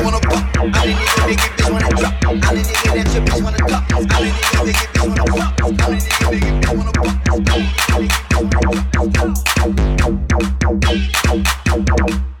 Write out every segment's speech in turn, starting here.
bitch you to fuck. Get to drop. That wanna get bitch wanna fuck. to get.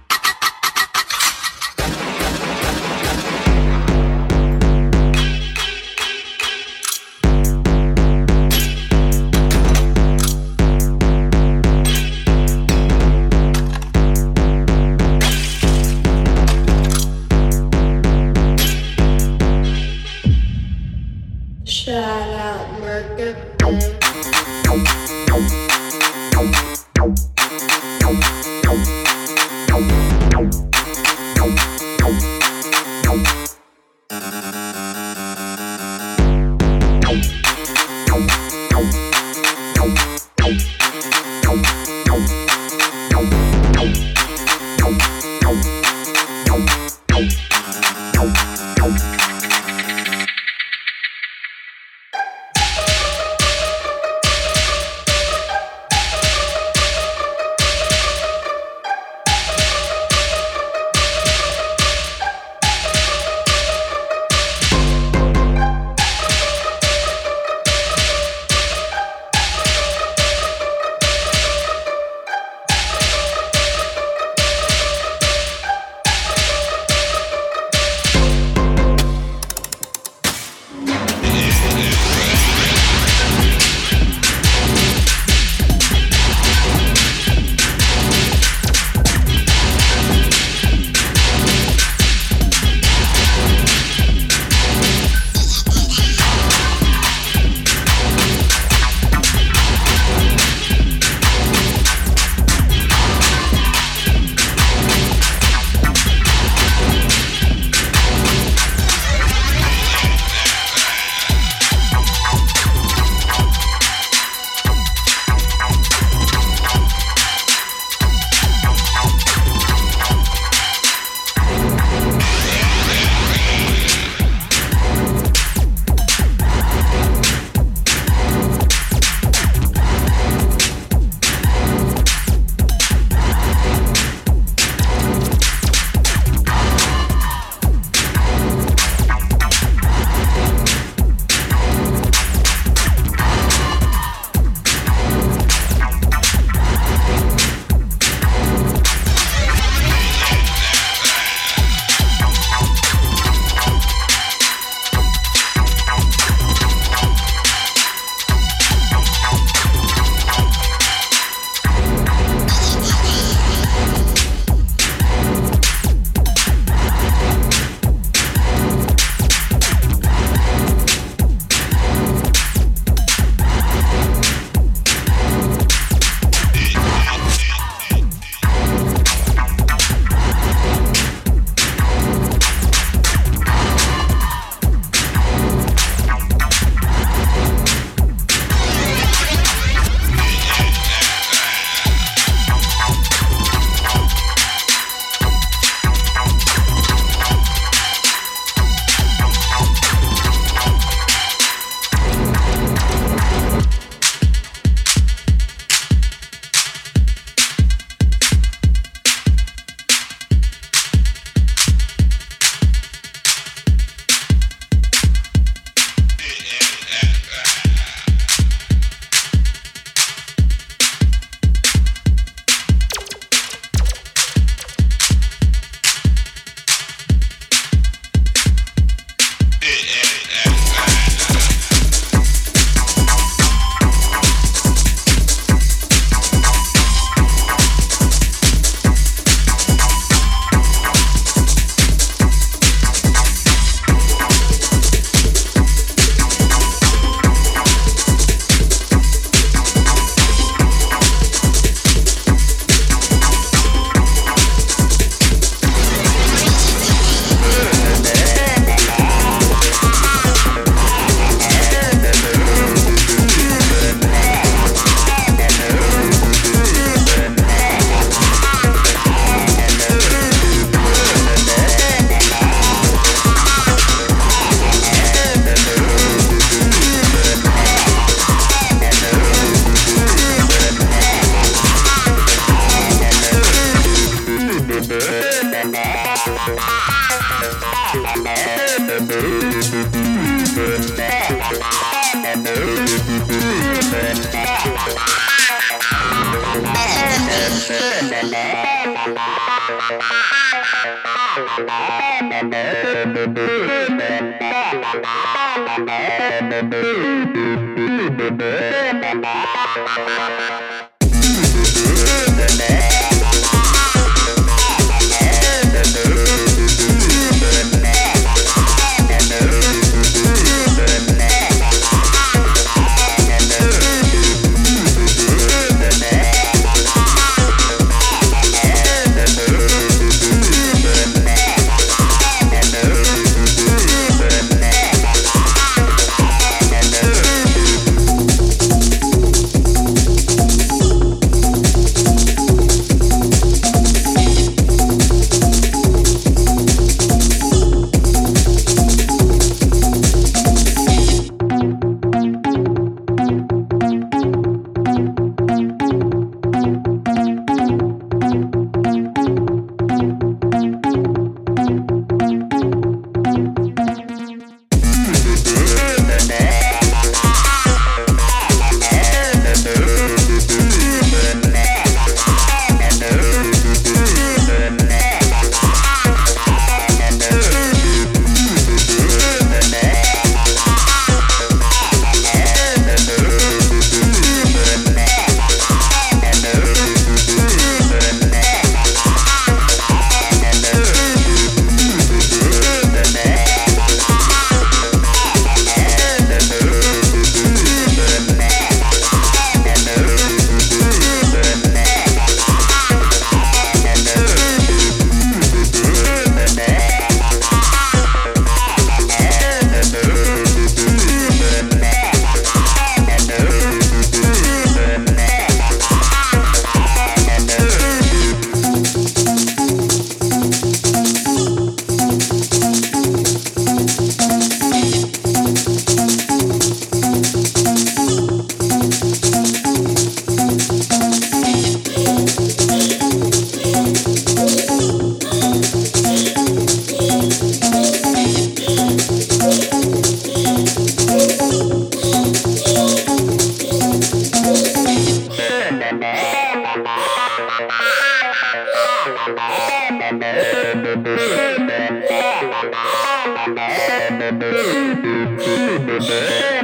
Shit.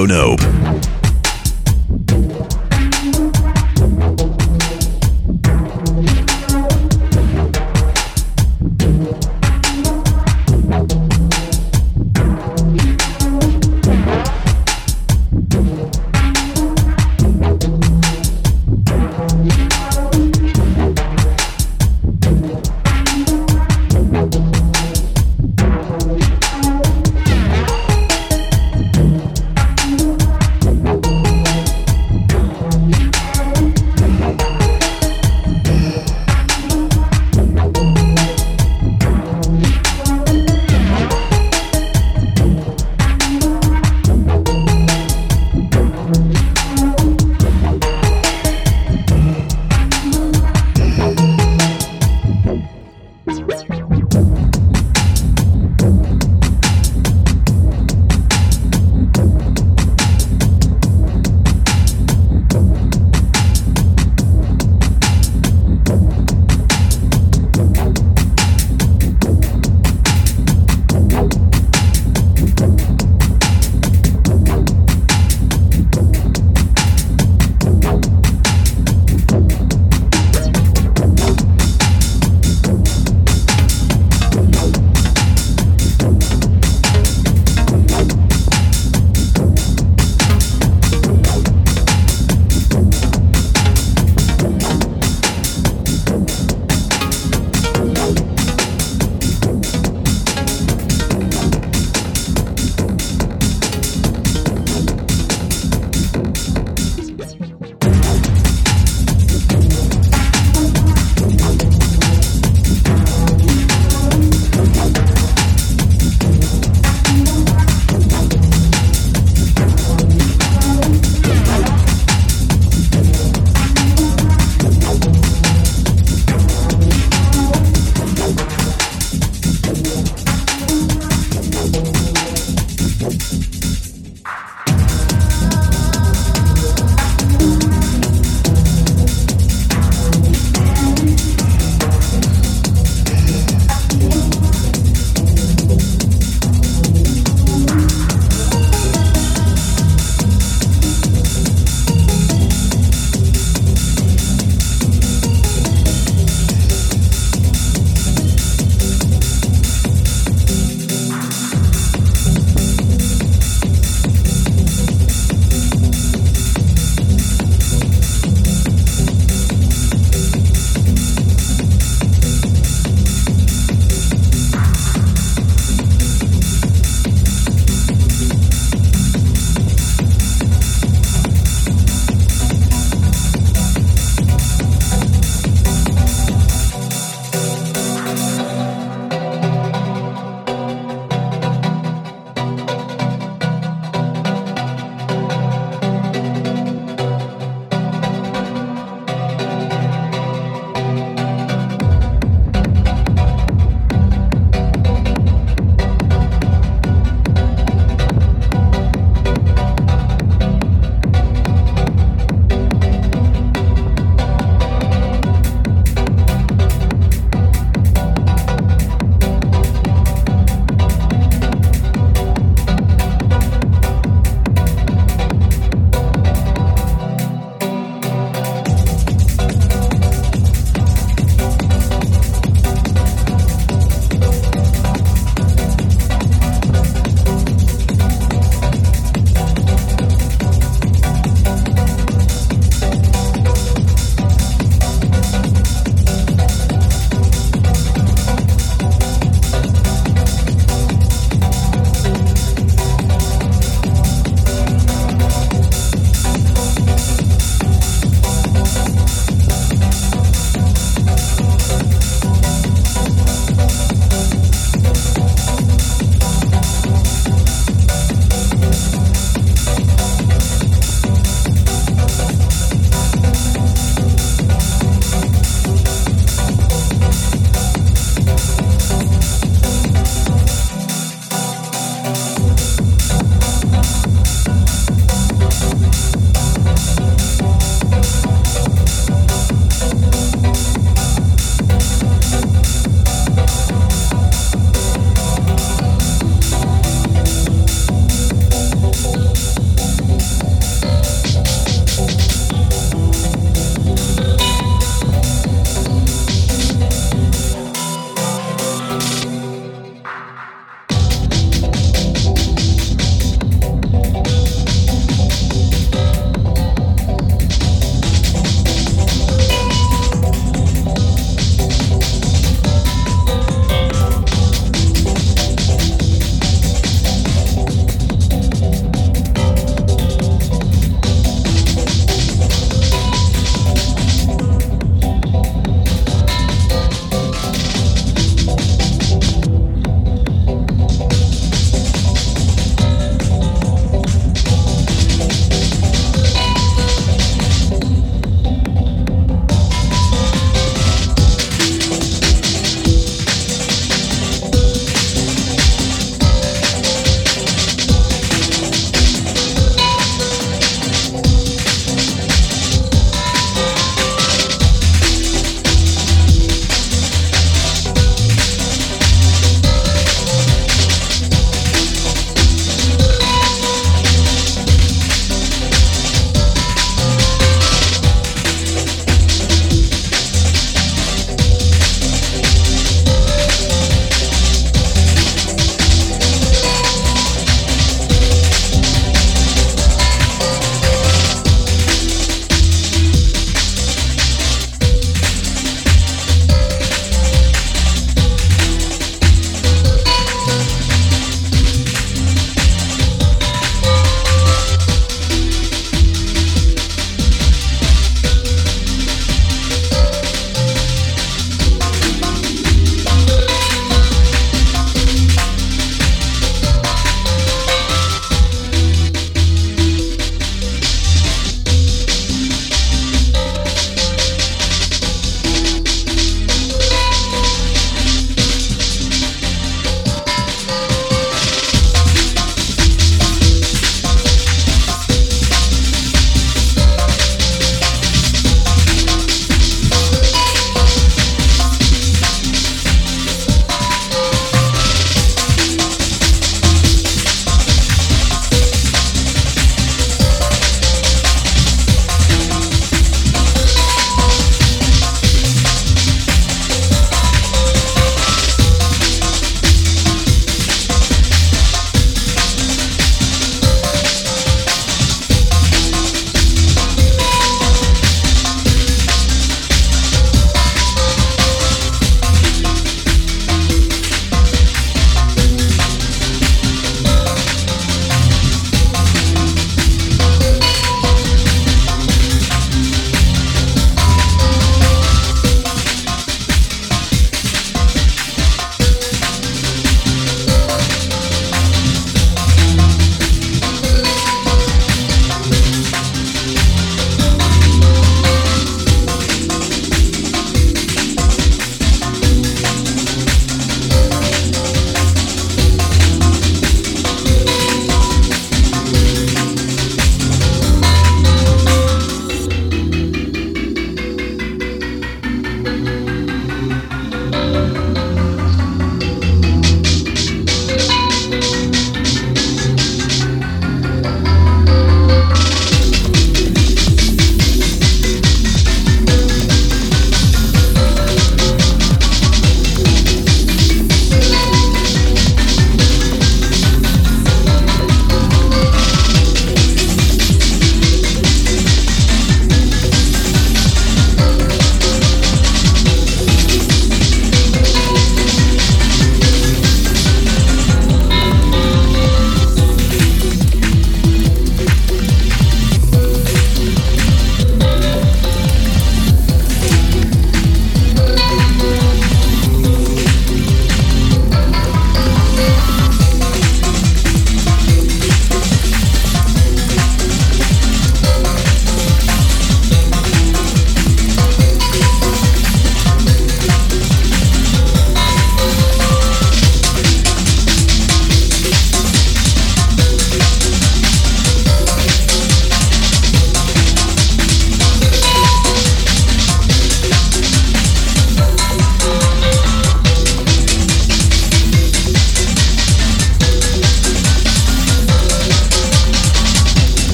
Radio Nope.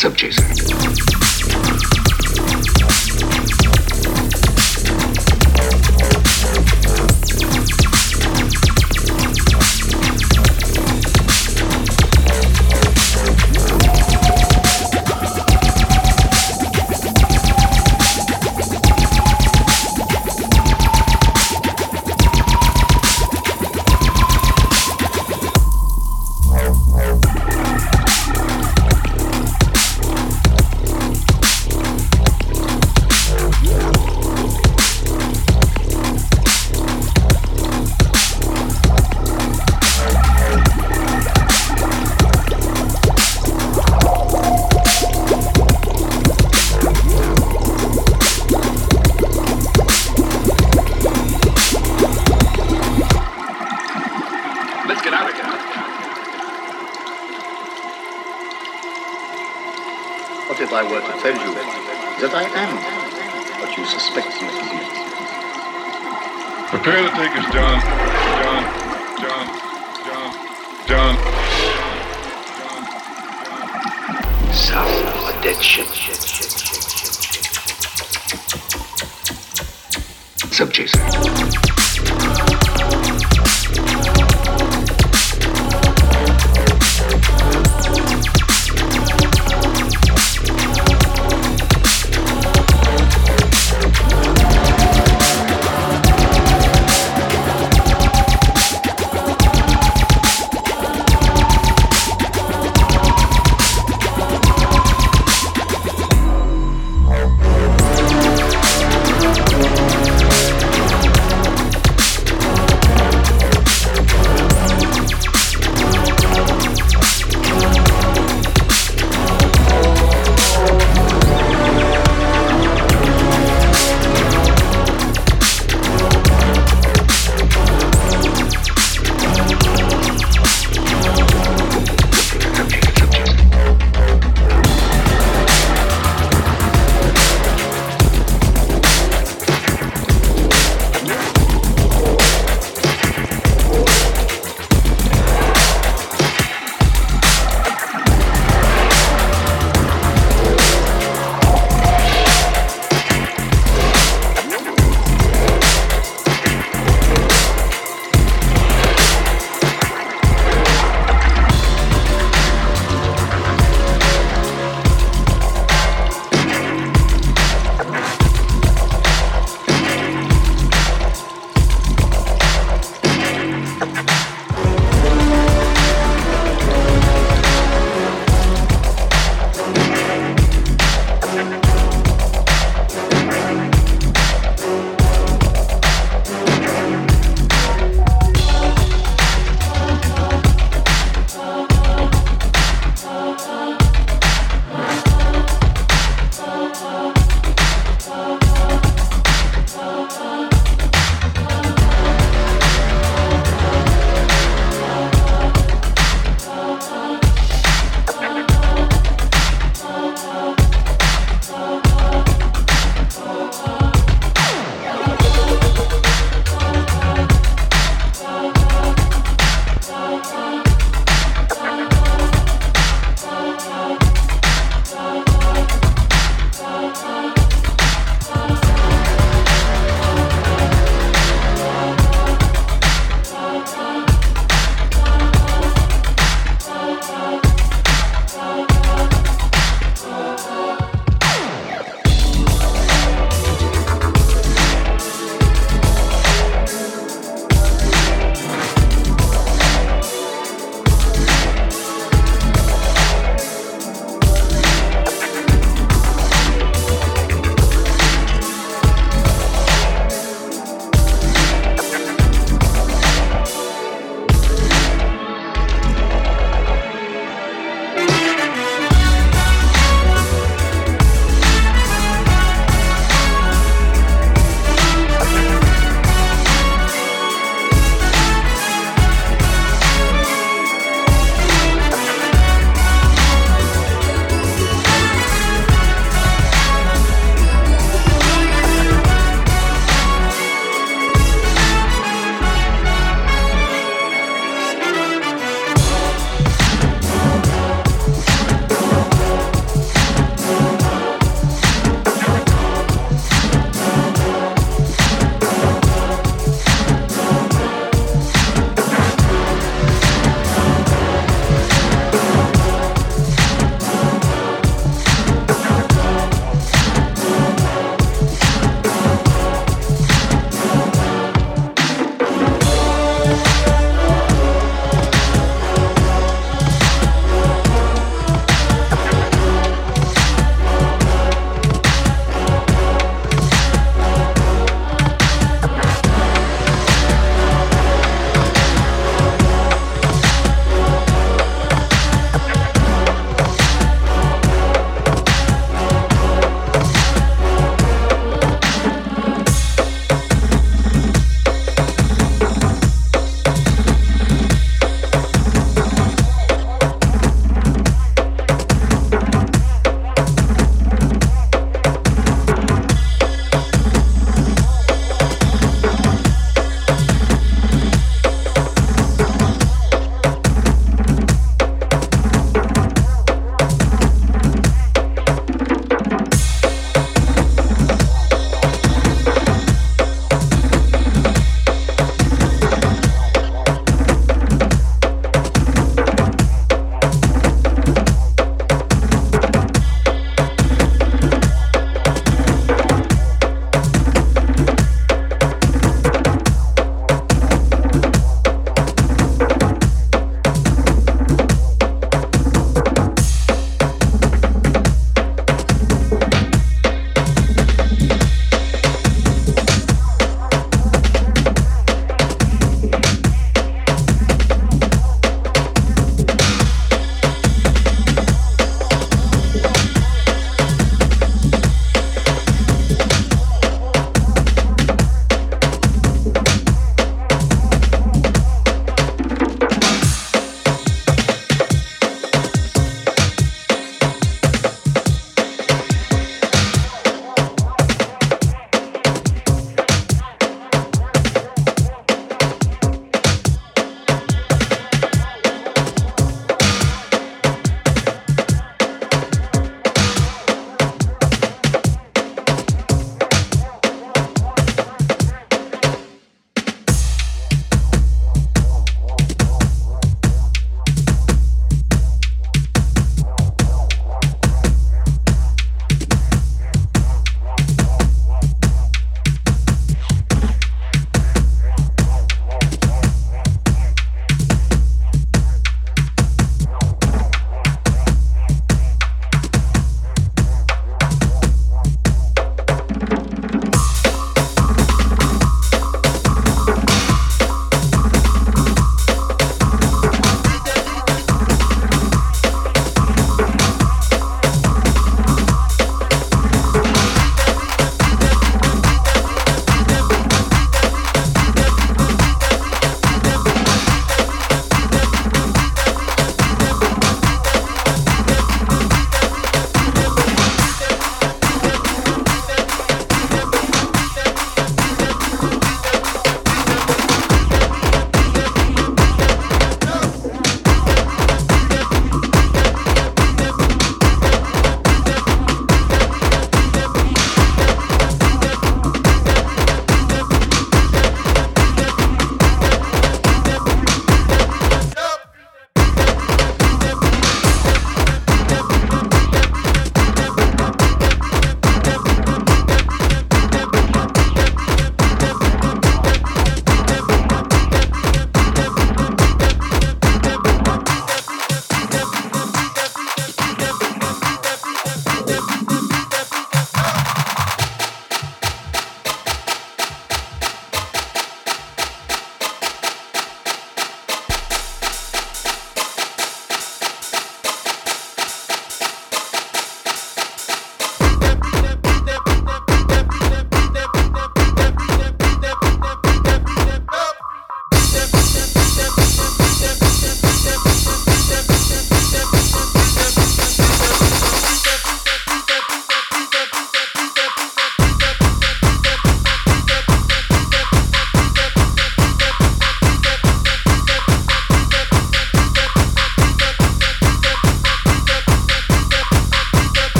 सब चीज़ें।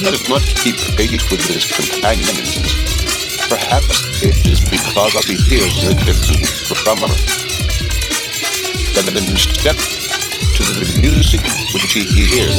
man does not keep pace with his companions. Perhaps it is because he feels the difference from her. Then in step to the music which he hears.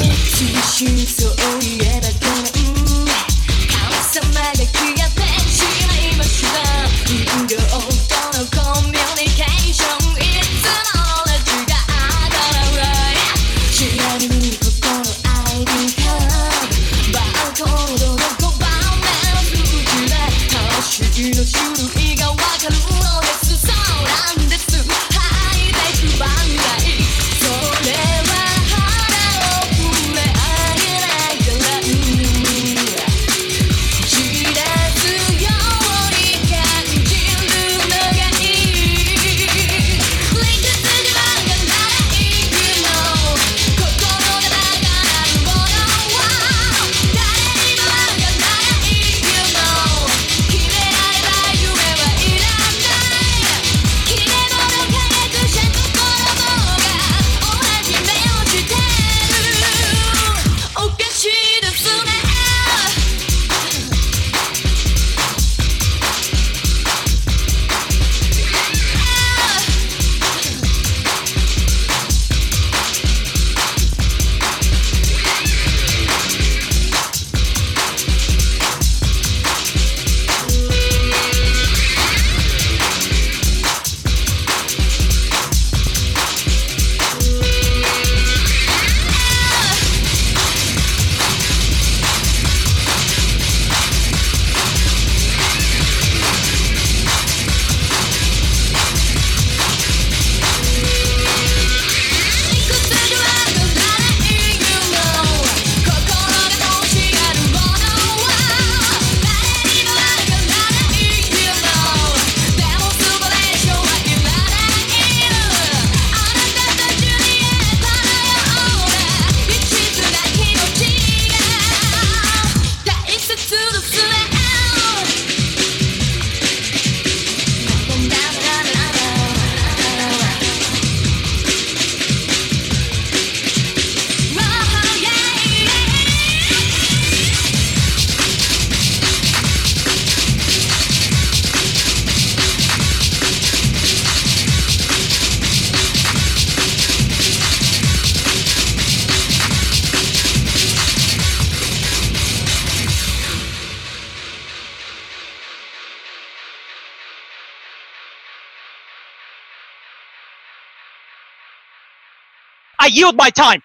yield my time.